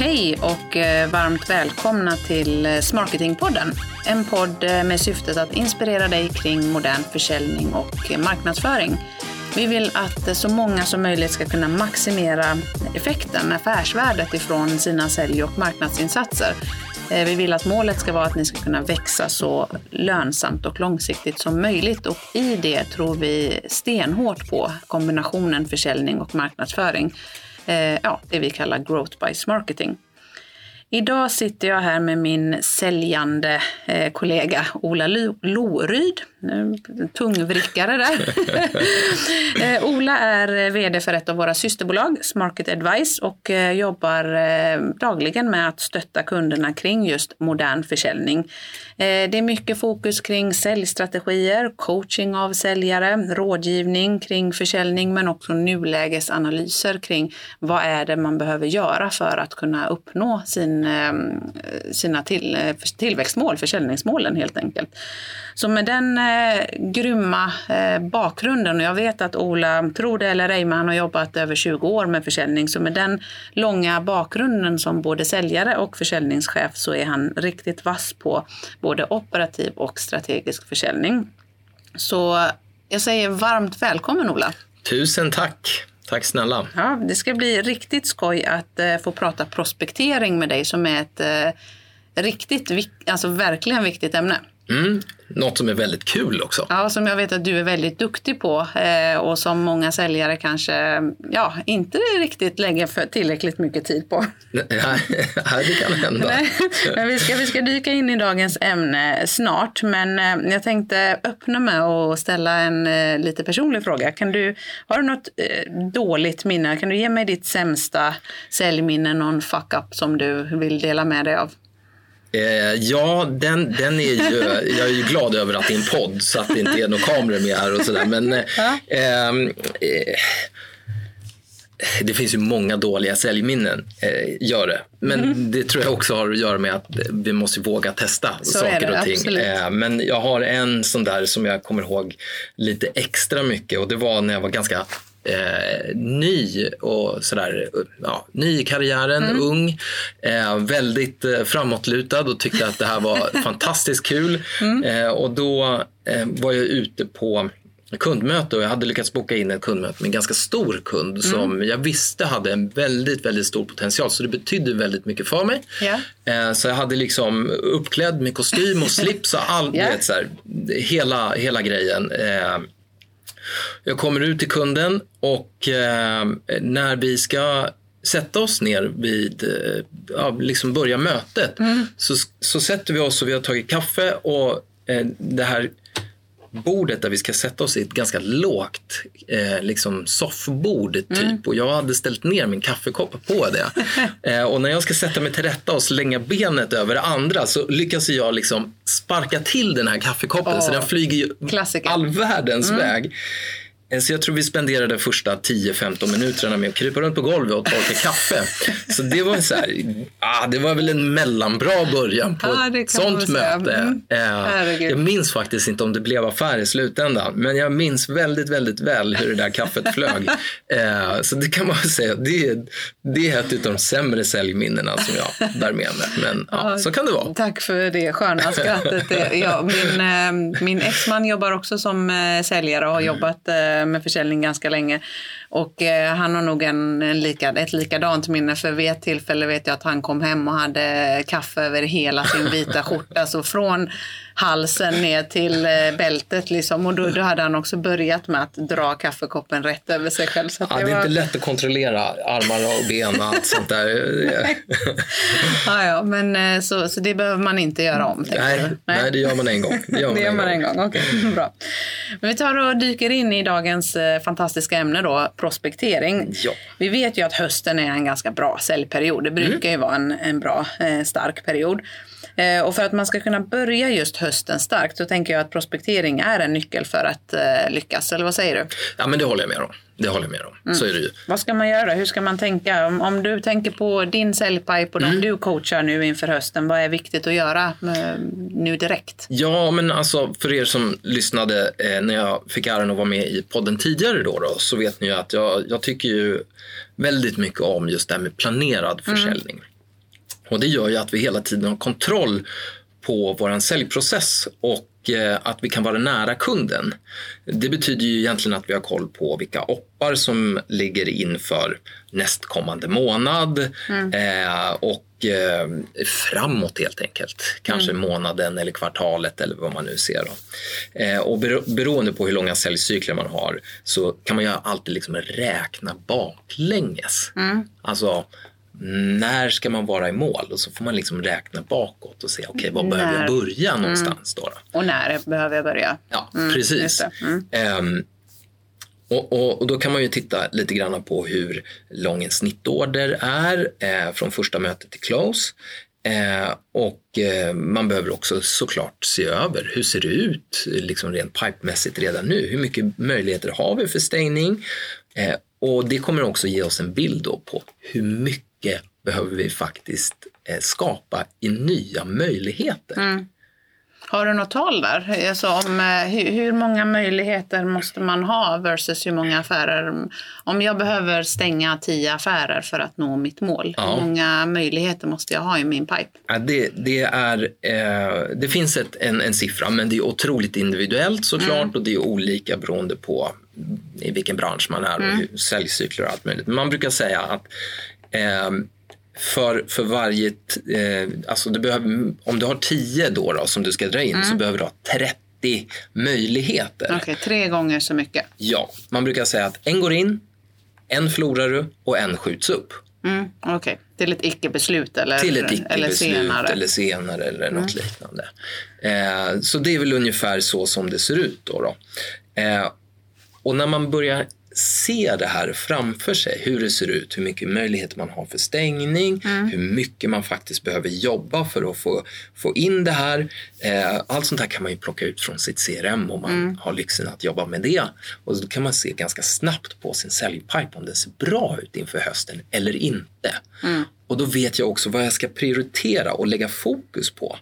Hej och eh, varmt välkomna till eh, Smarketingpodden. En podd eh, med syftet att inspirera dig kring modern försäljning och marknadsföring. Vi vill att så många som möjligt ska kunna maximera effekten, affärsvärdet ifrån sina sälj och marknadsinsatser. Vi vill att målet ska vara att ni ska kunna växa så lönsamt och långsiktigt som möjligt och i det tror vi stenhårt på kombinationen försäljning och marknadsföring Eh, ja, det vi kallar growth by marketing. Idag sitter jag här med min säljande eh, kollega Ola Loryd. Tungvrickare där. eh, Ola är vd för ett av våra systerbolag, Market Advice, och eh, jobbar eh, dagligen med att stötta kunderna kring just modern försäljning. Eh, det är mycket fokus kring säljstrategier, coaching av säljare, rådgivning kring försäljning, men också nulägesanalyser kring vad är det man behöver göra för att kunna uppnå sin Eh, sina till, eh, tillväxtmål, försäljningsmålen helt enkelt. Så med den eh, grymma eh, bakgrunden, och jag vet att Ola, tror det eller ej, men han har jobbat över 20 år med försäljning, så med den långa bakgrunden som både säljare och försäljningschef så är han riktigt vass på både operativ och strategisk försäljning. Så jag säger varmt välkommen Ola. Tusen tack. Tack snälla. Ja, det ska bli riktigt skoj att eh, få prata prospektering med dig som är ett eh, riktigt, alltså verkligen viktigt ämne. Mm, något som är väldigt kul också. Ja, som jag vet att du är väldigt duktig på eh, och som många säljare kanske ja, inte riktigt lägger för tillräckligt mycket tid på. Ja, det kan hända. Nej, men vi, ska, vi ska dyka in i dagens ämne snart, men eh, jag tänkte öppna med att ställa en eh, lite personlig fråga. Kan du, har du något dåligt minne? Kan du ge mig ditt sämsta säljminne, någon fuck-up som du vill dela med dig av? Eh, ja, den, den är ju, jag är ju glad över att det är en podd så att det inte är några kameror med här och sådär. Men eh, ehm, eh, det finns ju många dåliga säljminnen, eh, gör det. Men mm. det tror jag också har att göra med att vi måste våga testa så saker och ting. Eh, men jag har en sån där som jag kommer ihåg lite extra mycket och det var när jag var ganska eh, ny och sådär, ja, ny i karriären, mm. ung, eh, väldigt eh, framåtlutad och tyckte att det här var fantastiskt kul. Mm. Eh, och då eh, var jag ute på kundmöte och jag hade lyckats boka in ett kundmöte med en ganska stor kund mm. som jag visste hade en väldigt, väldigt stor potential. Så det betydde väldigt mycket för mig. Yeah. Så jag hade liksom uppklädd med kostym och slips och all, yeah. vet, så här, hela, hela grejen. Jag kommer ut till kunden och eh, när vi ska sätta oss ner vid, eh, ja, liksom börja mötet mm. så, så sätter vi oss och vi har tagit kaffe och eh, det här bordet där vi ska sätta oss i ett ganska lågt eh, liksom soffbord typ. Mm. Och jag hade ställt ner min kaffekopp på det. eh, och när jag ska sätta mig till rätta och slänga benet över det andra så lyckas jag liksom sparka till den här kaffekoppen oh. så den flyger ju Klassiker. all världens mm. väg. Eh, så jag tror vi spenderade de första 10-15 minuterna med att krypa runt på golvet och torka kaffe. Så det var, så här, ah, det var väl en mellanbra början på ah, ett sånt möte. Mm. Eh, jag minns faktiskt inte om det blev affär i slutändan. Men jag minns väldigt, väldigt väl hur det där kaffet flög. Eh, så det kan man säga, det är, det är ett av de sämre säljminnena som jag bär med mig. Men ja, så kan det vara. Tack för det sköna skrattet. Ja, min, min exman jobbar också som säljare och har jobbat Eh, med försäljning ganska länge. Och eh, han har nog en, en lika, ett likadant minne för vid ett tillfälle vet jag att han kom hem och hade kaffe över hela sin vita skjorta. Så från halsen ner till eh, bältet liksom. Och då, då, hade han också börjat med att dra kaffekoppen rätt över sig själv. Så ja, det, det är inte lätt att kontrollera armar och ben och allt sånt där. ja, ja, men eh, så, så det behöver man inte göra om? Nej, nej. nej, det gör man en gång. Det gör man, det gör man en gång, gång. Okay, bra. Men vi tar och dyker in i dagens fantastiska ämne då, prospektering. Ja. Vi vet ju att hösten är en ganska bra säljperiod. Det brukar mm. ju vara en, en bra, eh, stark period. Eh, och för att man ska kunna börja just hösten starkt så tänker jag att prospektering är en nyckel för att eh, lyckas. Eller vad säger du? Ja, men det håller jag med om. Det håller jag med om. Mm. Så är det ju. Vad ska man göra? Hur ska man tänka? Om, om du tänker på din säljpipe och mm. de du coachar nu inför hösten, vad är viktigt att göra eh, nu direkt? Ja, men alltså för er som lyssnade eh, när jag fick äran att vara med i podden tidigare då, då så vet ni ju att jag, jag tycker ju väldigt mycket om just det här med planerad mm. Och det gör ju att vi hela tiden har kontroll på vår säljprocess och eh, att vi kan vara nära kunden. Det betyder ju egentligen att vi har koll på vilka oppar som ligger inför nästkommande månad mm. eh, och eh, framåt helt enkelt. Kanske mm. månaden eller kvartalet eller vad man nu ser. Eh, och beroende på hur långa säljcykler man har så kan man ju alltid liksom räkna baklänges. Mm. Alltså när ska man vara i mål? Och så får man liksom räkna bakåt och se, okej, okay, var behöver jag börja mm. någonstans då, då? Och när behöver jag börja? Ja, mm, precis. Mm. Um, och, och, och, då kan man ju titta lite grann på hur lång en snittorder är eh, från första mötet till close. Eh, och eh, man behöver också såklart se över hur ser det ut liksom rent pipemässigt redan nu? Hur mycket möjligheter har vi för stängning? Eh, och det kommer också ge oss en bild på hur mycket mycket behöver vi faktiskt eh, skapa i nya möjligheter. Mm. Har du något tal där? Alltså om, eh, hur, många möjligheter måste man ha versus hur många affärer? Om jag behöver stänga tio affärer för att nå mitt mål, ja. hur många möjligheter måste jag ha i min pipe? Ja, det, det, är, eh, det finns ett, en, en siffra, men det är otroligt individuellt såklart mm. och det är olika beroende på i vilken bransch man är och mm. hur, säljcykler och allt möjligt. Man brukar säga att för, för varje, eh, alltså du behöver, om du har 10 då, då som du ska dra in mm. så behöver du ha 30 möjligheter. Okej, okay, tre gånger så mycket. Ja, man brukar säga att en går in, en förlorar du och en skjuts upp. Mm, Okej, okay. till ett icke-beslut eller, till ett icke eller senare? Eller senare eller mm. något liknande. Eh, så det är väl ungefär så som det ser ut. Då, då. Eh, och när man börjar se det här framför sig, hur det ser ut, hur mycket möjligheter man har för stängning, mm. hur mycket man faktiskt behöver jobba för att få, få in det här. Eh, allt sånt här kan man ju plocka ut från sitt CRM om man mm. har lyxen att jobba med det. Och då kan man se ganska snabbt på sin säljpipe om det ser bra ut inför hösten eller inte. Mm. Och då vet jag också vad jag ska prioritera och lägga fokus på.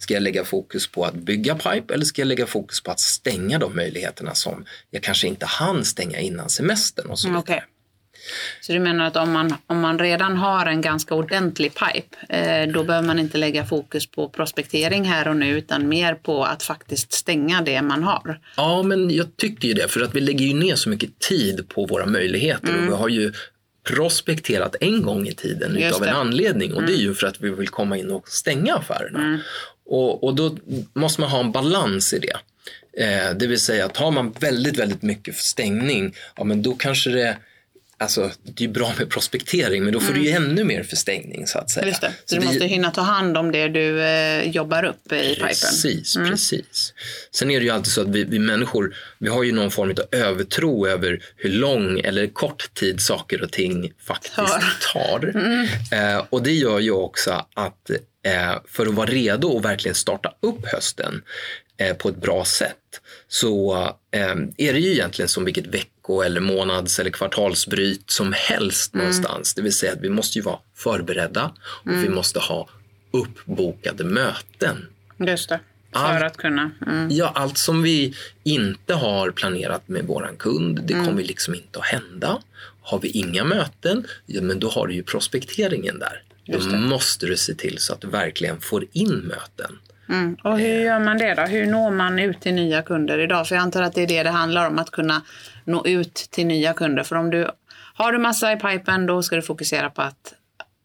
Ska jag lägga fokus på att bygga pipe eller ska jag lägga fokus på att stänga de möjligheterna som jag kanske inte hann stänga innan semestern och så mm, vidare. Okay. Så du menar att om man, om man redan har en ganska ordentlig pipe, eh, då behöver man inte lägga fokus på prospektering här och nu utan mer på att faktiskt stänga det man har? Ja, men jag tycker ju det, för att vi lägger ju ner så mycket tid på våra möjligheter mm. och vi har ju prospekterat en gång i tiden utav en anledning och mm. det är mm. ju för att vi vill komma in och stänga affärerna. Mm. Och, och då måste man ha en balans i det. Eh, det vill säga, tar man väldigt, väldigt mycket för stängning, ja men då kanske det Alltså, det är bra med prospektering men då får mm. du ju ännu mer förstängning så att säga. Just det. Så, du måste hinna ta hand om det du eh, jobbar upp i pipen. Precis, mm. precis. Sen är det ju alltid så att vi, vi, människor, vi har ju någon form av övertro över hur lång eller kort tid saker och ting faktiskt tar. Mm. Eh, och det gör ju också att för att vara redo och verkligen starta upp hösten eh, på ett bra sätt så eh, är det ju egentligen som vilket vecko eller månads eller kvartalsbryt som helst mm. någonstans. Det vill säga att vi måste ju vara förberedda och mm. vi måste ha uppbokade möten. Just det. För allt, att kunna. Mm. Ja, allt som vi inte har planerat med våran kund, det mm. kommer liksom inte att hända. Har vi inga möten, ja, men då har du ju prospekteringen där. Då måste du se till så att du verkligen får in möten. Mm. Och hur eh. gör man det då? Hur når man ut till nya kunder idag? För jag antar att det är det det handlar om, att kunna nå ut till nya kunder. För om du har du massa i pipen, då ska du fokusera på att,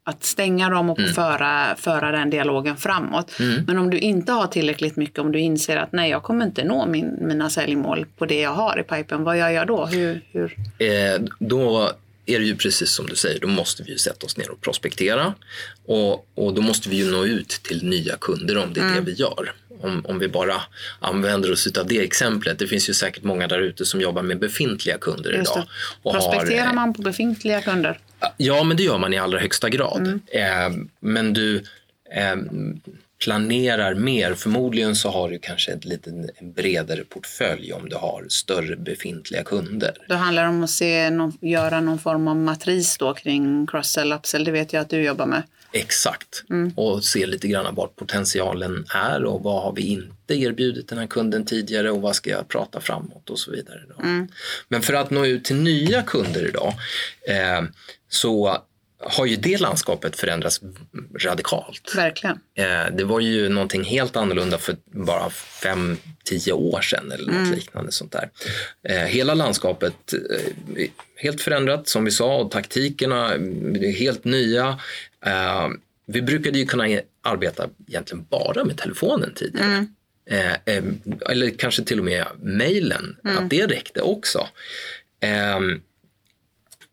att stänga dem och mm. föra, föra den dialogen framåt. Mm. Men om du inte har tillräckligt mycket, om du inser att nej, jag kommer inte nå min, mina säljmål på det jag har i pipen, vad gör jag då? Hur, hur? Eh, då är det ju precis som du säger, då måste vi ju sätta oss ner och prospektera. Och, och då måste vi ju nå ut till nya kunder om det är mm. det vi gör. Om, om vi bara använder oss av det exemplet. Det finns ju säkert många där ute som jobbar med befintliga kunder idag. Och Prospekterar har, man på befintliga kunder? Ja, men det gör man i allra högsta grad. Mm. Eh, men du, eh, planerar mer. Förmodligen så har du kanske ett liten, en bredare portfölj om du har större befintliga kunder. Då handlar det om att se, göra någon form av matris då kring cross-sell, upsell. Det vet jag att du jobbar med. Exakt, mm. och se lite grann vad potentialen är och vad har vi inte erbjudit den här kunden tidigare och vad ska jag prata framåt och så vidare. Mm. Men för att nå ut till nya kunder idag eh, så har ju det landskapet förändrats radikalt. Verkligen. Eh, det var ju någonting helt annorlunda för bara fem, tio år sedan eller något mm. liknande sånt där. Eh, hela landskapet eh, helt förändrat som vi sa och taktikerna är helt nya. Vi brukade ju kunna arbeta egentligen bara med telefonen tidigare. Mm. Eller kanske till och med mejlen, mm. att det räckte också.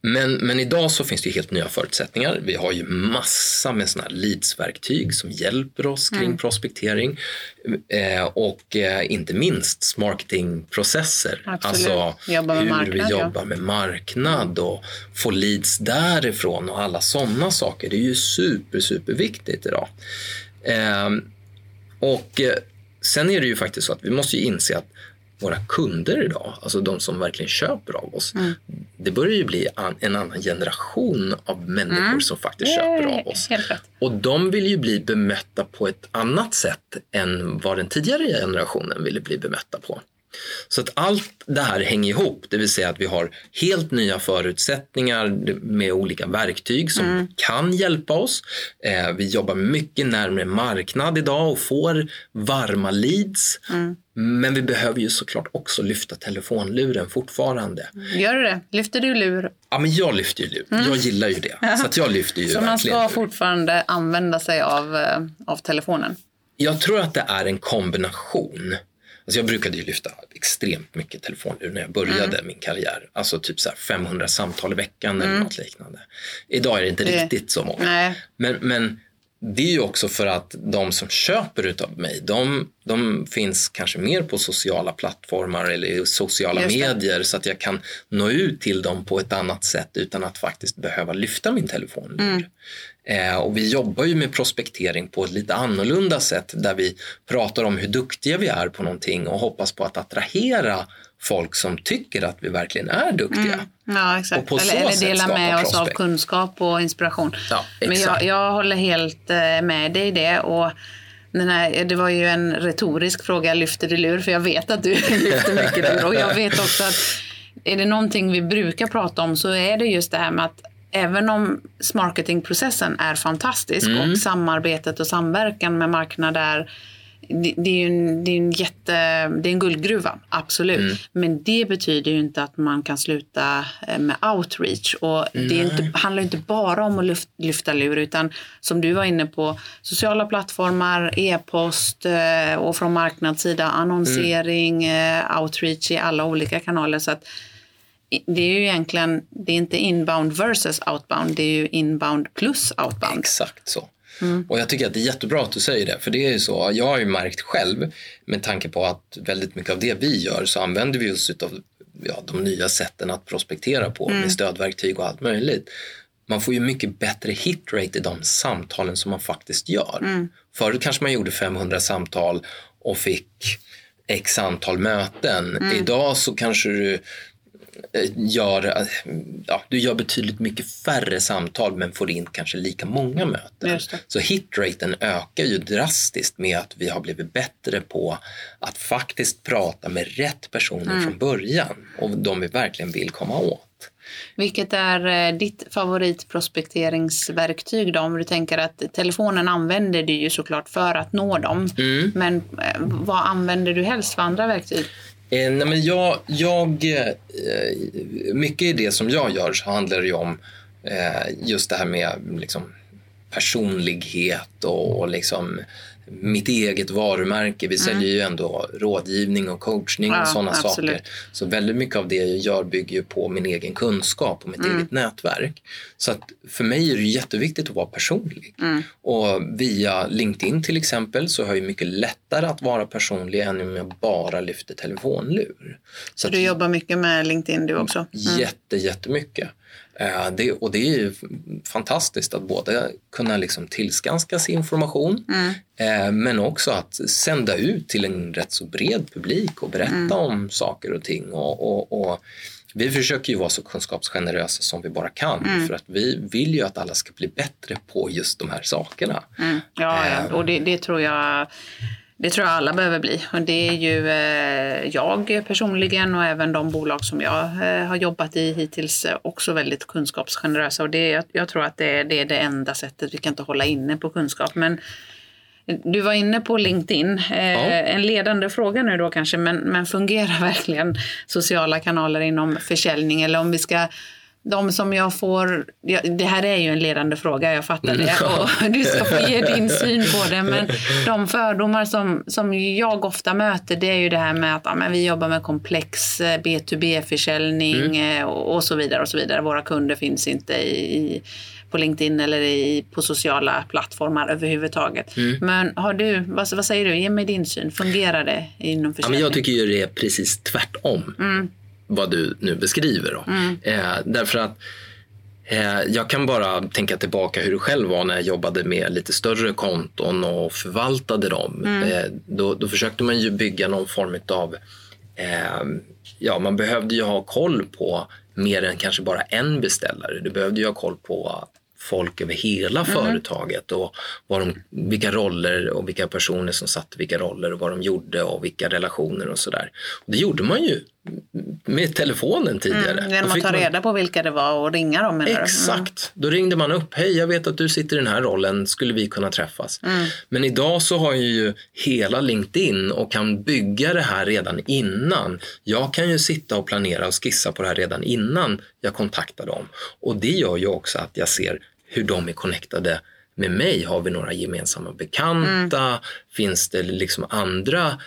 Men, men idag så finns det helt nya förutsättningar. Vi har ju massa med såna här leadsverktyg som hjälper oss kring mm. prospektering eh, och eh, inte minst marketingprocesser. Alltså jobba hur marknad, vi jobbar ja. med marknad och få leads därifrån och alla sådana saker. Det är ju super, super viktigt idag. Eh, och eh, sen är det ju faktiskt så att vi måste ju inse att våra kunder idag, alltså de som verkligen köper av oss, mm. det börjar ju bli en annan generation av människor mm. som faktiskt köper av oss. Och de vill ju bli bemötta på ett annat sätt än vad den tidigare generationen ville bli bemötta på. Så att allt det här hänger ihop, det vill säga att vi har helt nya förutsättningar med olika verktyg som mm. kan hjälpa oss. Eh, vi jobbar mycket närmare marknad idag och får varma leads. Mm. Men vi behöver ju såklart också lyfta telefonluren fortfarande. Gör du det? Lyfter du lur? Ja, men jag lyfter ju lur. Mm. Jag gillar ju det. Så att jag lyfter ju Så man ska fortfarande använda sig av, eh, av telefonen? Jag tror att det är en kombination. Alltså jag brukade ju lyfta extremt mycket telefonlur när jag började mm. min karriär. Alltså typ så 500 samtal i veckan mm. eller något liknande. Idag är det inte det, riktigt så många. Nej. Men, men det är ju också för att de som köper utav mig, de, de finns kanske mer på sociala plattformar eller sociala medier så att jag kan nå ut till dem på ett annat sätt utan att faktiskt behöva lyfta min telefon. Mm. Eh, och vi jobbar ju med prospektering på ett lite annorlunda sätt där vi pratar om hur duktiga vi är på någonting och hoppas på att attrahera folk som tycker att vi verkligen är duktiga. Mm. Ja, exakt. eller, eller dela med oss av kunskap och inspiration. Ja, Men jag, jag håller helt eh, med dig i det. Och den här, det var ju en retorisk fråga, lyfter du lur? För jag vet att du lyfter mycket lur. Och jag vet också att är det någonting vi brukar prata om så är det just det här med att även om marketingprocessen är fantastisk mm. och samarbetet och samverkan med marknader det, det, är ju en, det är en jätte, det är en guldgruva, absolut. Mm. Men det betyder ju inte att man kan sluta eh, med outreach. Och det är inte, handlar inte bara om att lyfta, lyfta lur, utan som du var inne på, sociala plattformar, e-post eh, och från marknadssida annonsering, mm. outreach i alla olika kanaler. Så att det är ju egentligen, det är inte inbound versus outbound, det är ju inbound plus outbound. Exakt så. Mm. Och jag tycker att det är jättebra att du säger det, för det är ju så, jag har ju märkt själv med tanke på att väldigt mycket av det vi gör så använder vi oss av ja, de nya sätten att prospektera på mm. med stödverktyg och allt möjligt. Man får ju mycket bättre hitrate i de samtalen som man faktiskt gör. Mm. Förut kanske man gjorde 500 samtal och fick x antal möten. Mm. Idag så kanske du gör, ja, du gör betydligt mycket färre samtal men får in kanske lika många möten. Så hitraten ökar ju drastiskt med att vi har blivit bättre på att faktiskt prata med rätt personer mm. från början och de vi verkligen vill komma åt. Vilket är eh, ditt favoritprospekteringsverktyg då? Om du tänker att telefonen använder du ju såklart för att nå dem. Mm. Men eh, vad använder du helst för andra verktyg? Eh, nej men jag, jag, eh, mycket i det som jag gör så handlar det om eh, just det här med liksom, personlighet och, och liksom, mitt eget varumärke. Vi säljer mm. ju ändå rådgivning och coachning ja, och sådana saker. Så väldigt mycket av det jag gör bygger ju på min egen kunskap och mitt mm. eget nätverk. Så att för mig är det jätteviktigt att vara personlig. Mm. Och via LinkedIn till exempel så har jag mycket lättare att vara personlig än om jag bara lyfter telefonlur. Så, så du jobbar mycket med LinkedIn du också? Mm. Jätte, jättemycket. Eh, det, och det är ju fantastiskt att både kunna liksom tillskanska sig information mm. eh, men också att sända ut till en rätt så bred publik och berätta mm. om saker och ting. Och, och, och, vi försöker ju vara så kunskapsgenerösa som vi bara kan mm. för att vi vill ju att alla ska bli bättre på just de här sakerna. Mm. Ja, ja, eh. och det, det tror jag Det tror jag alla behöver bli. Och det är ju eh, jag personligen och även de bolag som jag eh, har jobbat i hittills också väldigt kunskapsgenerösa. Och det, jag, jag tror att det, det, är det enda sättet. Vi kan inte hålla inne på kunskap. Men du var inne på LinkedIn. Eh, ja. En ledande fråga nu då kanske, men, men fungerar verkligen sociala kanaler inom försäljning? Eller om vi ska de som jag får, det här är ju en ledande fråga, jag fattar det. Mm. Och du ska få ge din syn på det. Men de fördomar som, som jag ofta möter det är ju det här med att ja, men vi jobbar med komplex B2B-försäljning mm. Eh, och, och, så vidare. och så vidare. Våra kunder finns inte i, på LinkedIn eller i, på sociala plattformar överhuvudtaget. Mm. Men har du, vad, vad, säger du? Ge mig din syn. Fungerar det inom försäljning? Ja, men jag tycker ju det är precis tvärtom. Mm vad du nu beskriver. Då. Mm. Eh, därför att eh, jag kan bara tänka tillbaka hur det själv var när jag jobbade med lite större konton och förvaltade dem. Mm. Eh, då, då, försökte man ju bygga någon form av... Eh, ja, man behövde ju ha koll på mer än kanske bara en beställare. Du behövde ju ha koll på folk över hela mm. företaget och vad de, vilka roller och vilka personer som satt vilka roller och vad de gjorde och vilka relationer och sådär. Det gjorde man ju med telefonen tidigare. Mm, genom att ta reda på vilka det var och ringa dem? Eller? Exakt. Mm. Då ringde man upp. Hej, jag vet att du sitter i den här rollen. Skulle vi kunna träffas? Mm. Men idag så har jag ju hela LinkedIn och kan bygga det här redan innan. Jag kan ju sitta och planera och skissa på det här redan innan jag kontaktar dem. Och det gör ju också att jag ser hur de är connectade med mig. Har vi några gemensamma bekanta? Mm. Finns det liksom andra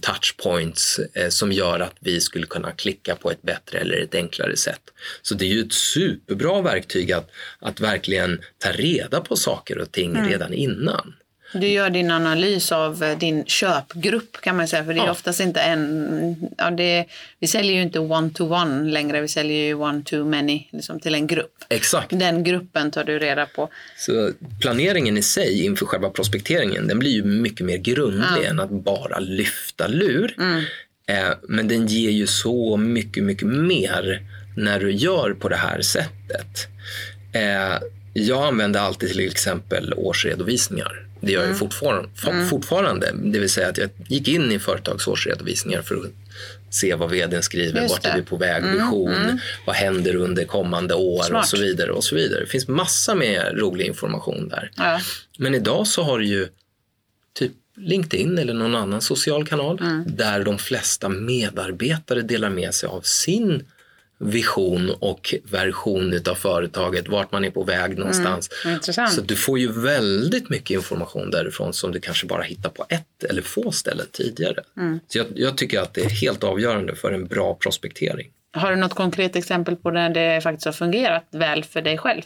touchpoints eh, som gör att vi skulle kunna klicka på ett bättre eller ett enklare sätt. Så det är ju ett superbra verktyg att, att verkligen ta reda på saker och ting mm. redan innan. Du gör din analys av eh, din köpgrupp kan man säga, för det är ja. oftast inte en... Ja, det, vi säljer ju inte one-to-one -one längre, vi säljer ju one-to-many liksom till en grupp. Exakt. Den gruppen tar du reda på. Så planeringen i sig inför själva prospekteringen, den blir ju mycket mer grundlig ja. än att bara lyfta lur. Mm. Eh, men den ger ju så mycket, mycket mer när du gör på det här sättet. Eh, jag använder alltid till exempel årsredovisningar det gör jag mm. fortfarande, mm. fortfarande. Det vill säga att jag gick in i företagsårsredovisningar för att se vad vdn skriver, Just vart är vi på väg, mm. vision, mm. vad händer under kommande år Smart. och så vidare. och så vidare. Det finns massa med rolig information där. Ja. Men idag så har du ju typ LinkedIn eller någon annan social kanal mm. där de flesta medarbetare delar med sig av sin vision och version av företaget, vart man är på väg mm, någonstans. Mm, så du får ju väldigt mycket information därifrån som du kanske bara hittar på ett eller få ställen tidigare. Mm. Så jag, jag, tycker att det är helt avgörande för en bra prospektering. Har du något konkret exempel på när det faktiskt har fungerat väl för dig själv?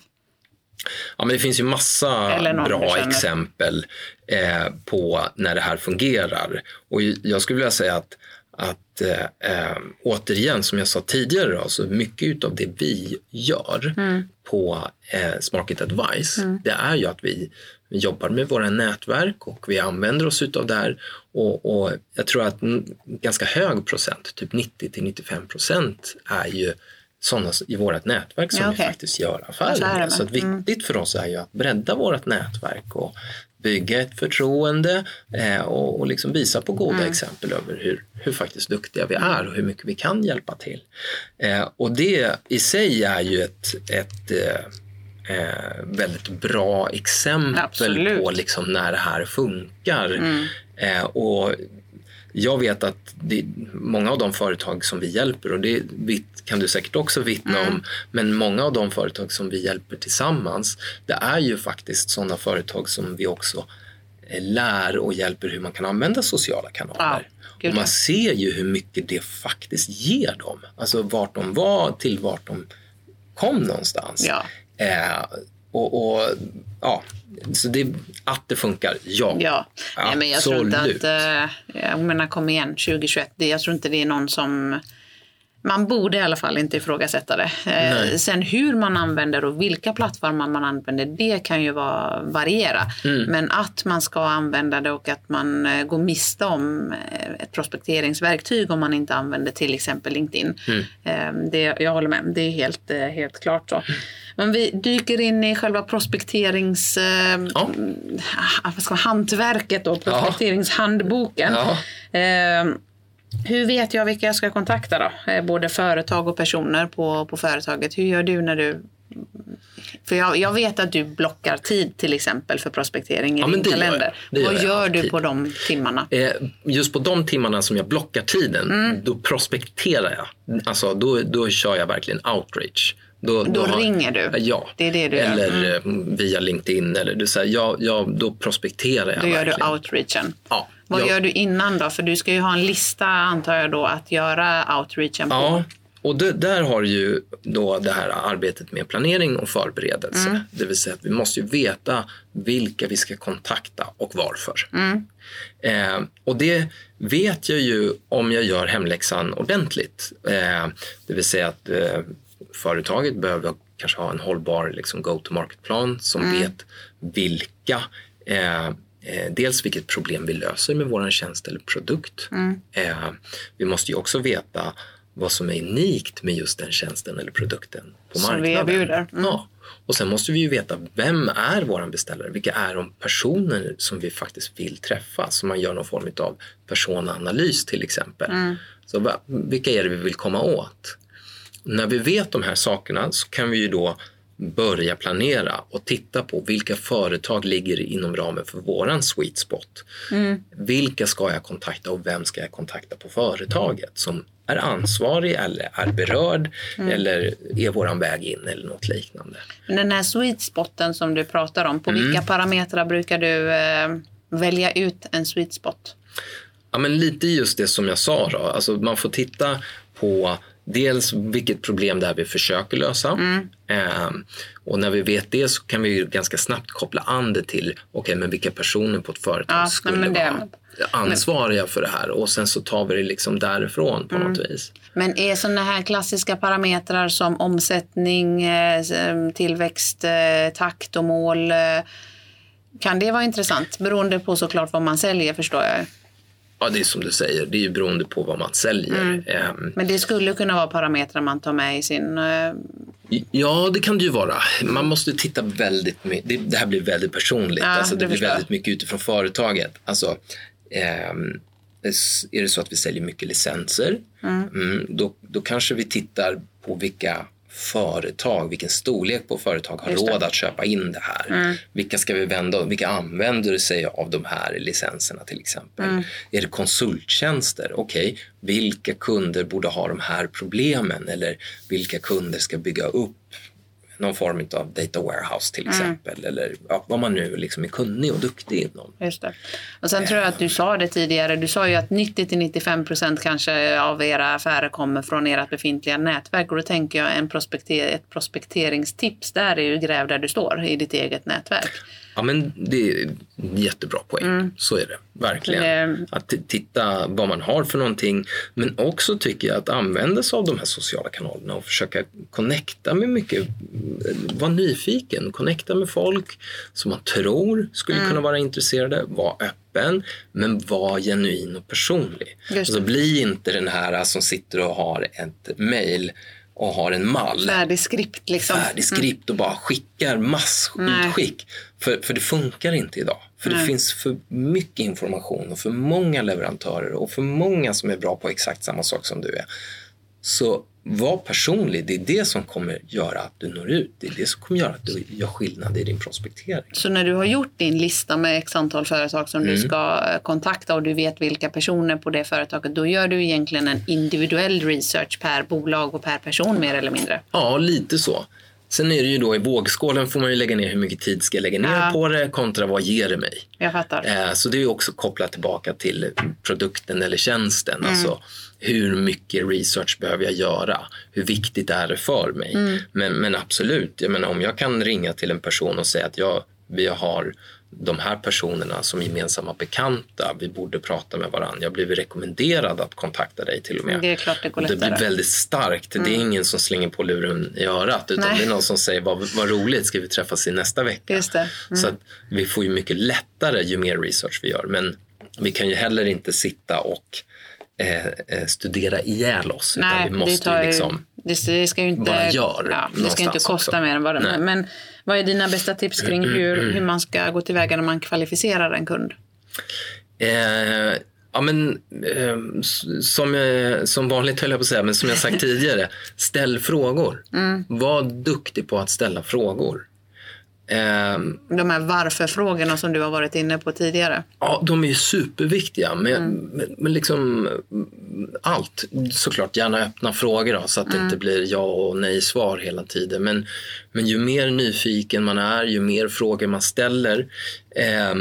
Ja, men det finns ju massa bra exempel eh, på när det här fungerar. Och jag skulle vilja säga att att eh, eh, återigen, som jag sa tidigare, då, så mycket av det vi gör mm. på eh, Smarket Advice, mm. det är ju att vi, jobbar med våra nätverk och vi använder oss av det här. Och, och jag tror att en ganska hög procent, typ 90 till 95 procent, är ju sådana i vårt nätverk som ja, okay. vi faktiskt gör affärer med. Så mm. viktigt för oss är ju att bredda vårt nätverk och bygga ett förtroende eh, och, och liksom visa på goda mm. exempel över hur, hur faktiskt duktiga vi är och hur mycket vi kan hjälpa till. Eh, och det i sig är ju ett, ett eh, eh väldigt bra exempel Absolut. på liksom när det här funkar. Mm. Eh, och jag vet att det, många av de företag som vi hjälper, och det kan du säkert också vittna mm. om, men många av de företag som vi hjälper tillsammans, det är ju faktiskt sådana företag som vi också eh, lär och hjälper hur man kan använda sociala kanaler. Ja, och man ser ju hur mycket det faktiskt ger dem. Alltså vart de var till vart de kom någonstans. Ja. Eh, och, och, ja, så det, att det funkar, ja. Ja, Nej, men jag tror inte att, äh, jag menar kom igen, 2021, det, jag tror inte det är någon som man borde i alla fall inte ifrågasätta det. Eh, sen hur man använder och vilka plattformar man använder, det kan ju vara, variera. Mm. Men att man ska använda det och att man eh, går miste om eh, ett prospekteringsverktyg om man inte använder till exempel LinkedIn. Mm. Eh, det, jag håller med, det är helt, helt klart så. Mm. Men vi dyker in i själva prospekterings... Eh, ja. man, hantverket och prospekteringshandboken. Ja. Ja. Hur vet jag vilka jag ska kontakta då? Eh, både företag och personer på, på företaget. Hur gör du när du för jag, jag, vet att du blockar tid till exempel för prospektering i ja, din kalender. Gör Vad gör, gör du på de timmarna? Eh, just på de timmarna som jag blockar tiden, mm. då prospekterar jag. Alltså, då, då kör jag verkligen outreach. Då, då, då har, ringer du? Ja, det är det du eller gör. Mm. Eh, via LinkedIn. Eller du säger, ja, ja, då prospekterar jag. Då gör verkligen. du outreachen? Ja. Vad jag, gör du innan då? För du ska ju ha en lista antar jag då att göra outreachen på. Ja, och det, där har ju då det här arbetet med planering och förberedelse. Mm. Det vill säga att vi måste ju veta vilka vi ska kontakta och varför. Mm. Eh, och det vet jag ju om jag gör hemläxan ordentligt. Eh, det vill säga att eh, företaget behöver kanske ha en hållbar liksom, go-to-market-plan som mm. vet vilka eh, Eh, dels vilket problem vi löser med vår tjänst eller produkt. Mm. Eh, vi måste ju också veta vad som är unikt med just den tjänsten eller produkten på som marknaden. vi erbjuder. Mm. Ja. Och sen måste vi ju veta vem är vår beställare? Vilka är de personer som vi faktiskt vill träffa? Så man gör någon form av personanalys till exempel. Mm. Så vilka är det vi vill komma åt? När vi vet de här sakerna så kan vi ju då börja planera och titta på vilka företag ligger inom ramen för våran sweet spot. Mm. Vilka ska jag kontakta och vem ska jag kontakta på företaget som är ansvarig eller är berörd mm. eller är våran väg in eller något liknande. Den här sweet spoten som du pratar om, på mm. vilka parametrar brukar du eh, välja ut en sweet spot? Ja, men lite just det som jag sa. Då. Alltså man får titta på dels vilket problem det är vi försöker lösa. Mm. Eh, och när vi vet det så kan vi ganska snabbt koppla an det till okay, men vilka personer på ett företag ja, skulle vara ansvariga för det här och sen så tar vi det liksom därifrån på mm. något vis. Men är sådana här klassiska parametrar som omsättning, eh, tillväxt, eh, takt och mål eh, kan det vara intressant beroende på såklart vad man säljer förstår jag? Ja, det är som du säger, det är ju beroende på vad man säljer. Mm. Um, Men det skulle kunna vara parametrar man tar med i sin... Uh... Ja, det kan det ju vara. Man måste titta väldigt mycket. Det, här blir väldigt personligt. Ja, alltså, det, blir väldigt mycket utifrån företaget. Alltså, um, är det så att vi säljer mycket licenser, mm. Mm, då, då kanske vi tittar på vilka företag, vilken storlek på företag har råd att köpa in det här? Mm. Vilka ska vi vända Vilka använder sig av de här licenserna till exempel? Mm. Är det konsulttjänster? Okej, okay. vilka kunder borde ha de här problemen? Eller vilka kunder ska bygga upp någon form av data warehouse till mm. exempel. Mm. Eller ja, vad man nu liksom är kunnig och duktig inom. Just det. Och sen tror jag att du sa det tidigare. Du sa ju att 90 95 procent kanske av era affärer kommer från ert befintliga nätverk. Och då tänker jag en prospekter ett prospekteringstips där är ju gräv där du står i ditt eget nätverk. Ja, men det är en jättebra poäng. Mm. Så är det verkligen. Att titta vad man har för någonting. Men också tycker jag att använda sig av de här sociala kanalerna och försöka connecta med mycket. Vara nyfiken, connecta med folk som man tror skulle mm. kunna vara intresserade. Var öppen, men var genuin och personlig. Alltså, bli inte den här som sitter och har ett mail och har en mall. Färdig skript liksom. Färdig skript och bara skickar massutskick. För, för det funkar inte idag. För Nej. det finns för mycket information och för många leverantörer och för många som är bra på exakt samma sak som du är. Så var personlig. Det är det som kommer göra att du når ut. Det är det som kommer göra att du gör skillnad i din prospektering. Så när du har gjort din lista med x antal företag som mm. du ska eh, kontakta och du vet vilka personer på det företaget, då gör du egentligen en individuell research per bolag och per person mer eller mindre? Ja, lite så. Sen är det ju då i vågskålen får man ju lägga ner hur mycket tid ska jag lägga ner ja. på det kontra vad ger det mig. Jag fattar. Eh, så det är också kopplat tillbaka till produkten eller tjänsten. Mm. Alltså, hur mycket research behöver jag göra? Hur viktigt är det för mig? Mm. Men, men absolut, jag menar, om jag kan ringa till en person och säga att jag, vi har de här personerna som gemensamma bekanta, vi borde prata med varandra. Jag blivit rekommenderad att kontakta dig till och med. Det är klart det går Det lättare. blir väldigt starkt. Mm. Det är ingen som slänger på luren i örat utan Nej. det är någon som säger vad, vad roligt, ska vi träffas i nästa vecka? Just det. Mm. Så att vi får ju mycket lättare ju mer research vi gör. Men vi kan ju heller inte sitta och eh, eh, studera ihjäl oss. Nej, utan vi måste det, ju liksom det, det ska ju inte, bara gör ja, det ska inte kosta också. mer än vad det Nej. Vad är dina bästa tips kring hur, hur man ska gå tillväga när man kvalificerar en kund? Eh, ja, men, eh, som, eh, som vanligt höll jag på att säga, men som jag sagt tidigare. Ställ frågor. Mm. Var duktig på att ställa frågor. Eh, De här varför-frågorna som du har varit inne på tidigare. ja, de är superviktiga. Men, Mm. men, liksom allt. Såklart gärna öppna frågor då, så att det Mm. inte blir ja och nej svar hela tiden. Men, men ju mer nyfiken man är, ju mer frågor man ställer eh,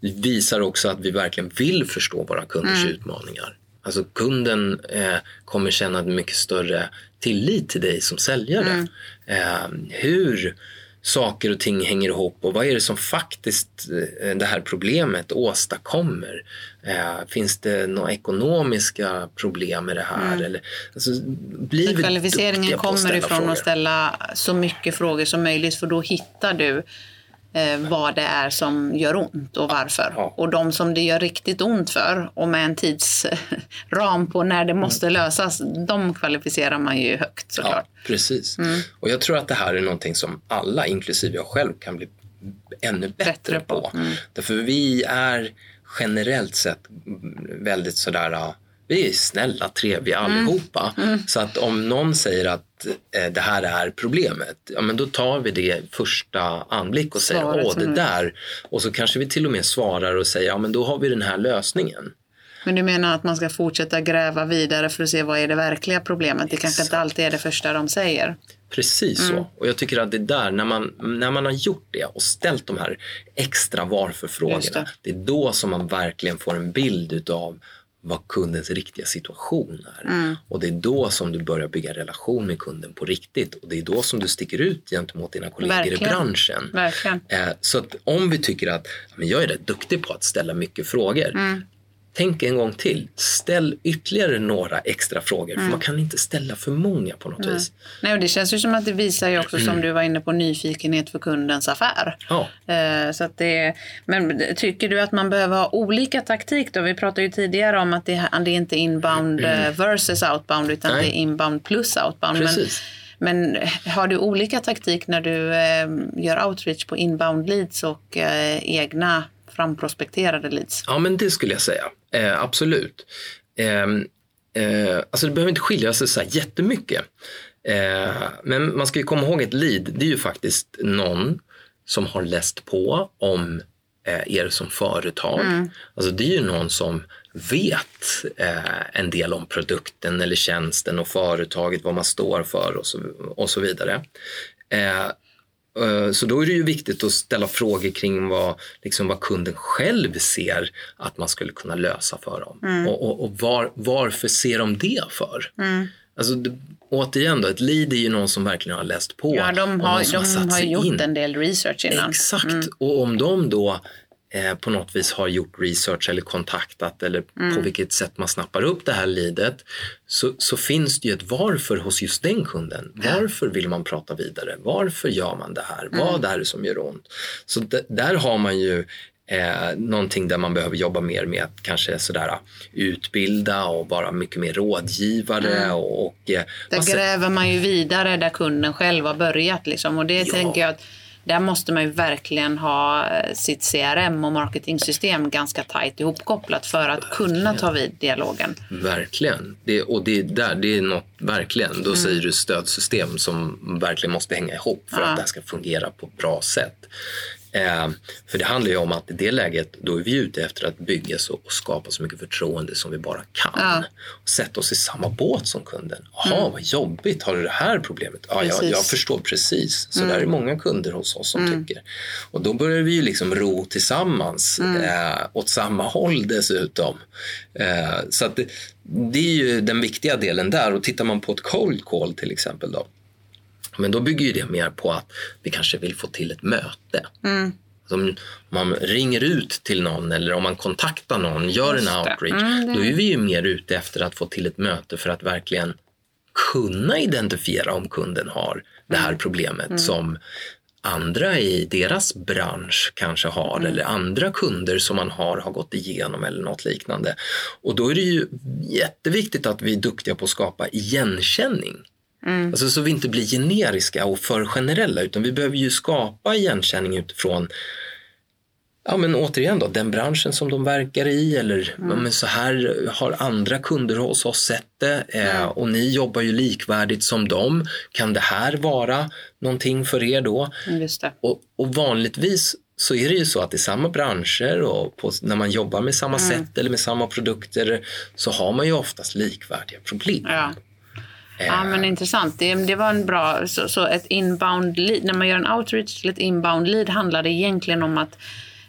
visar också att vi verkligen vill förstå våra kunders Mm. utmaningar. Alltså kunden eh, kommer känna en mycket större tillit till dig som säljare. Eh, hur saker och ting hänger ihop och vad är det som faktiskt eh, det här problemet åstadkommer? Eh, finns det några ekonomiska problem med det här? Eller, alltså, blir kvalificeringen kommer ifrån frågor? att ställa så mycket frågor som möjligt för då hittar du eh, vad det är som gör ont och varför. Ja. Och de som det gör riktigt ont för och med en tidsram på när det måste lösas, de kvalificerar man ju högt såklart. Ja, precis. Mm. Och jag tror att det här är någonting som alla, inklusive jag själv, kan bli ännu bättre, Bättre på. på. Mm. Därför vi är generellt sett väldigt sådär, vi är snälla, trevliga Mm. allihopa. Så att om någon säger att eh, det här är problemet, ja men då tar vi det första anblick och säger Svaret åh som det är- där. Och så kanske vi till och med svarar och säger ja men då har vi den här lösningen. Men du menar att man ska fortsätta gräva vidare för att se vad är det verkliga problemet? Det kanske inte alltid är det första de säger. Precis Mm. så. Och jag tycker att det är där, när man, när man har gjort det och ställt de här extra varför-frågorna, det. det. är då som man verkligen får en bild av vad kundens riktiga situation är. Mm. Och det är då som du börjar bygga relation med kunden på riktigt. Och det är då som du sticker ut gentemot dina kollegor Verkligen. i branschen. Verkligen. Eh, Så att om vi tycker att men jag är rätt duktig på att ställa mycket frågor. Mm. Tänk en gång till. Ställ ytterligare några extra frågor. Mm. För man kan inte ställa för många på något vis. Nej, och det känns ju som att det visar ju också, som du var inne på, nyfikenhet för kundens affär. Ja. Eh, Så att det, men tycker du att man behöver ha olika taktik då? Vi pratade ju tidigare om att det, det är inte inbound eh, versus outbound utan Nej. det är inbound plus outbound. Men, Precis. men har du olika taktik när du eh, gör outreach på inbound leads och eh, egna framprospekterade leads? Ja, men det skulle jag säga. Eh, absolut. Eh, eh, alltså det behöver inte skilja sig så här jättemycket. Eh, men man ska ju komma ihåg att lead, det är ju faktiskt någon som har läst på om eh, er som företag. Alltså det är ju någon som vet eh, en del om produkten eller tjänsten och företaget, vad man står för och så, och så vidare. Eh, Så då är det ju viktigt att ställa frågor kring vad, liksom vad kunden själv ser att man skulle kunna lösa för dem. Mm. Och, och, och var, varför ser de det för? Alltså, det, återigen, då, ett lead är ju någon som verkligen har läst på. Ja, de och någon har, som de satt har gjort in. en del research innan. Exakt. Och om de då eh, på något vis har gjort research eller kontaktat eller på vilket sätt man snappar upp det här leadet så, så finns det ju ett varför hos just den kunden. Varför vill man prata vidare? Varför gör man det här? Vad är det som gör ont? Så där har man ju eh, någonting där man behöver jobba mer med att kanske sådär utbilda och vara mycket mer rådgivare och, och eh, Där gräver man ju vidare där kunden själv har börjat. Liksom. Och det Ja. tänker jag att där måste man ju verkligen ha eh, sitt CRM och marketingsystem ganska tajt ihopkopplat för att kunna ta vid dialogen. Verkligen. Det, och det, är där, det är något, verkligen, Mm. då säger du stödsystem som verkligen måste hänga ihop för Ja. att det här ska fungera på ett bra sätt. Eh, för det handlar ju om att i det läget, då är vi ute efter att bygga så, och skapa så mycket förtroende som vi bara kan. Ja. Och sätta oss i samma båt som kunden. Jaha, vad jobbigt, har du det här problemet? Ja, jag, Mm. Mm. jag förstår precis. Så där är många kunder hos oss som tycker. Och då börjar vi ju liksom ro tillsammans Mm. eh, åt samma håll dessutom. Eh, så att det, det är ju den viktiga delen där. Och tittar man på ett cold call till exempel då. Men då bygger ju det mer på att vi kanske vill få till ett möte. Som man ringer ut till någon eller om man kontaktar någon, gör Just en outreach. Mm, Då är vi ju mer ute efter att få till ett möte för att verkligen kunna identifiera om kunden har det här Mm. problemet som andra i deras bransch kanske har Mm. eller andra kunder som man har har gått igenom eller något liknande. Och då är det ju jätteviktigt att vi är duktiga på att skapa igenkänning. Mm. Alltså så vi inte blir generiska och för generella utan vi behöver ju skapa igenkänning utifrån Ja men återigen då, den branschen som de verkar i eller ja, men så här har andra kunder hos oss sett det eh, och ni jobbar ju likvärdigt som dem. Kan det här vara någonting för er då? Det. Och, och vanligtvis så är det ju så att i samma branscher och på, när man jobbar med samma Mm. sätt eller med samma produkter så har man ju oftast likvärdiga problem. Ja. Eh. Ja, men intressant. Det, det var en bra... Så, så ett inbound lead, när man gör en outreach till ett inbound lead handlar det egentligen om att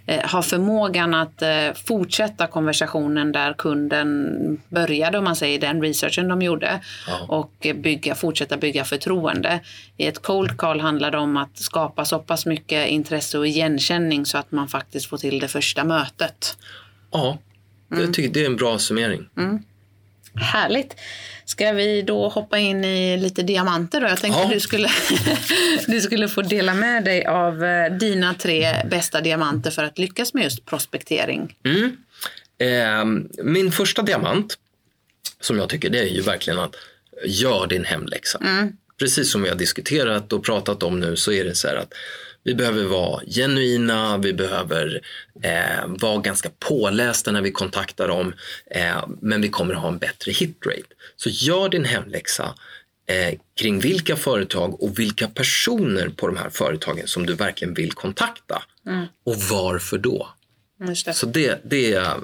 eh, ha förmågan att eh, fortsätta konversationen där kunden började, om man säger den researchen de gjorde. Ja. Och eh, bygga, fortsätta bygga förtroende. I ett cold call handlar det om att skapa så pass mycket intresse och igenkänning så att man faktiskt får till det första mötet. Ja, Mm. jag tycker det är en bra summering. Härligt. Ska vi då hoppa in i lite diamanter då? Jag tänkte Ja. du, skulle, du skulle få dela med dig av eh, dina tre bästa diamanter för att lyckas med just prospektering. Mm. Eh, min första diamant som jag tycker det är ju verkligen att gör din hemläxa. Precis som vi har diskuterat och pratat om nu så är det så här att vi behöver vara genuina, vi behöver eh, vara ganska pålästa när vi kontaktar dem eh, men vi kommer ha en bättre hitrate. Så gör din hemläxa eh, kring vilka företag och vilka personer på de här företagen som du verkligen vill kontakta. Och varför då? Just det. Så det, det är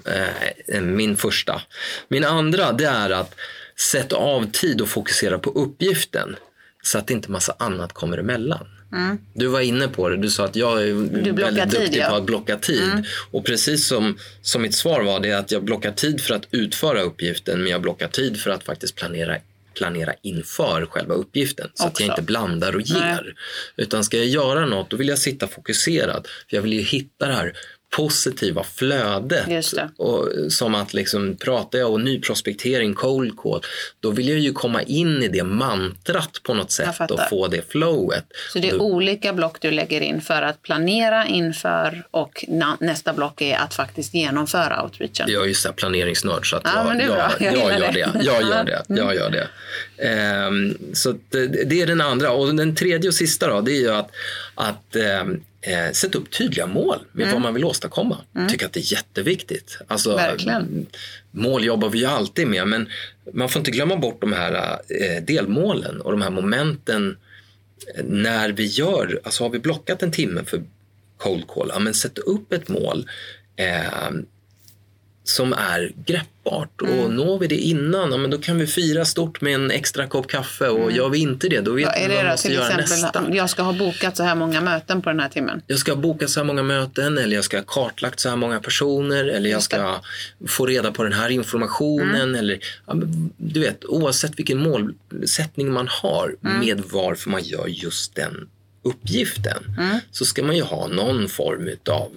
eh, min första. Min andra det är att sätta av tid och fokusera på uppgiften så att inte massa annat kommer emellan. Du var inne på det, du sa att jag är väldigt tid, duktig ja. på att blocka tid. Och precis som, som mitt svar var det att jag blockar tid för att utföra uppgiften men jag blockar tid för att faktiskt planera planera inför själva uppgiften så att Också. jag inte blandar och ger. Nej. Utan ska jag göra något då vill jag sitta fokuserad. För jag vill ju hitta det här positiva flödet. Det. Och, som att liksom, pratar jag om nyprospektering, cold call, då vill jag ju komma in i det mantrat på något sätt och få det flowet. Så det är Då- olika block du lägger in för att planera inför och nästa block är att faktiskt genomföra outreachen. Jag är ju så planeringsnörd så att Ja, jag, det jag. Jag jag, gör det. det. Jag gör det. Jag gör det. Ehm, så att det, det är den andra. Och den tredje och sista då, det är ju att, att ehm, eh, sätta upp tydliga mål med vad man vill åstadkomma. Jag tycker att det är jätteviktigt. Alltså, Verkligen. Mål jobbar vi ju alltid med men man får inte glömma bort de här eh, delmålen och de här momenten eh, när vi gör, alltså har vi blockat en timme för cold call, ja, men sätt upp ett mål eh, som är greppbart och Mm. når vi det innan, ja, men då kan vi fira stort med en extra kopp kaffe och gör vi inte det, då vet vi är vad vi måste Till göra exempel, nästa. jag ska ha bokat så här många möten på den här timmen. Jag ska boka så här många möten eller jag ska ha kartlagt så här många personer eller jag ska få reda på den här informationen. Eller, ja, du vet, oavsett vilken målsättning man har med varför man gör just den uppgiften så ska man ju ha någon form av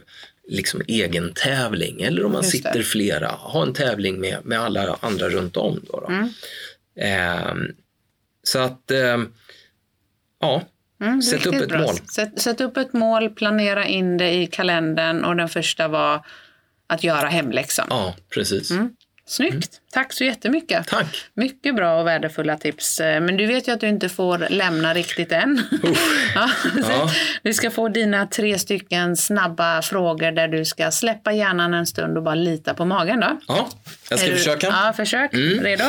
liksom egen tävling eller om man Just det. sitter flera, ha en tävling med, med alla andra runt om. Då, då. Ehm, så att, ehm, ja, Mm, Sätt upp ett bra. mål. Sätt, sätt upp ett mål, planera in det i kalendern och den första var att göra hemläxan. ja precis. Snyggt! Tack så jättemycket. Tack! Mycket bra och värdefulla tips. Eh, Men du vet ju att du inte får lämna riktigt än. ja, Ja. Vi ska få dina tre stycken snabba frågor där du ska släppa hjärnan en stund och bara lita på magen. Då. Ja, jag ska Är du- försöka. Ja, försök. Redo?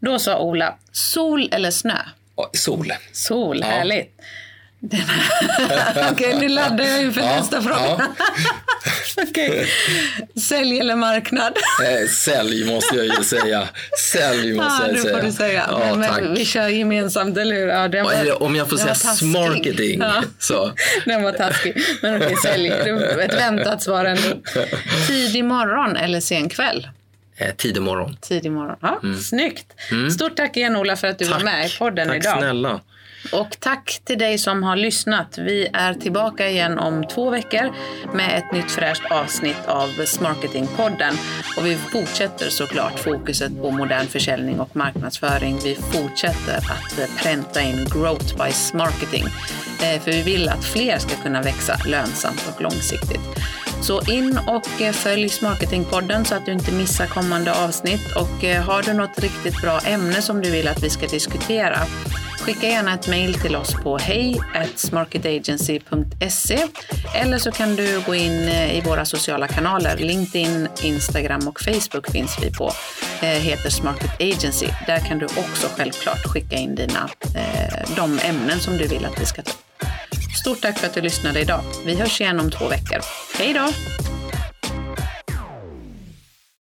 Då sa Ola, sol eller snö? Ja, Sol. Sol, härligt. Okej, nu laddar jag inför Ja, nästa fråga. Okej. Sälj eller marknad? Eh, sälj måste jag ju säga. Sälj måste Ja, jag det säga. får du säga. Ja, men, tack. men, vi kör gemensamt, eller hur? Ja, var, om jag får säga smarketing. Ja. Så. Den var taskig. Men okej, sälj. Det var Ett väntat svar ändå. Tidig morgon eller sen kväll? Eh, tidig morgon. Tidig morgon. Ja, Snyggt. Stort tack igen Ola för att du var med i podden Mm. Tack idag. snälla. Och tack till dig som har lyssnat. Vi är tillbaka igen om två veckor med ett nytt fräscht avsnitt av Smarketingpodden. Och vi fortsätter såklart fokuset på modern försäljning och marknadsföring. Vi fortsätter att pränta in Growth by Smarketing. Eh, för vi vill att fler ska kunna växa lönsamt och långsiktigt. Så in och eh, följ Marketingpodden så att du inte missar kommande avsnitt. Och eh, har du något riktigt bra ämne som du vill att vi ska diskutera Skicka gärna ett mejl till oss på hej eller så kan du gå in eh, i våra sociala kanaler. LinkedIn, Instagram och Facebook finns vi på. heter Smarket Agency. Där kan du också självklart skicka in dina, de ämnen som du vill att vi ska ta upp. Stort tack för att du lyssnade idag. Vi hörs igen om två veckor. Hej då!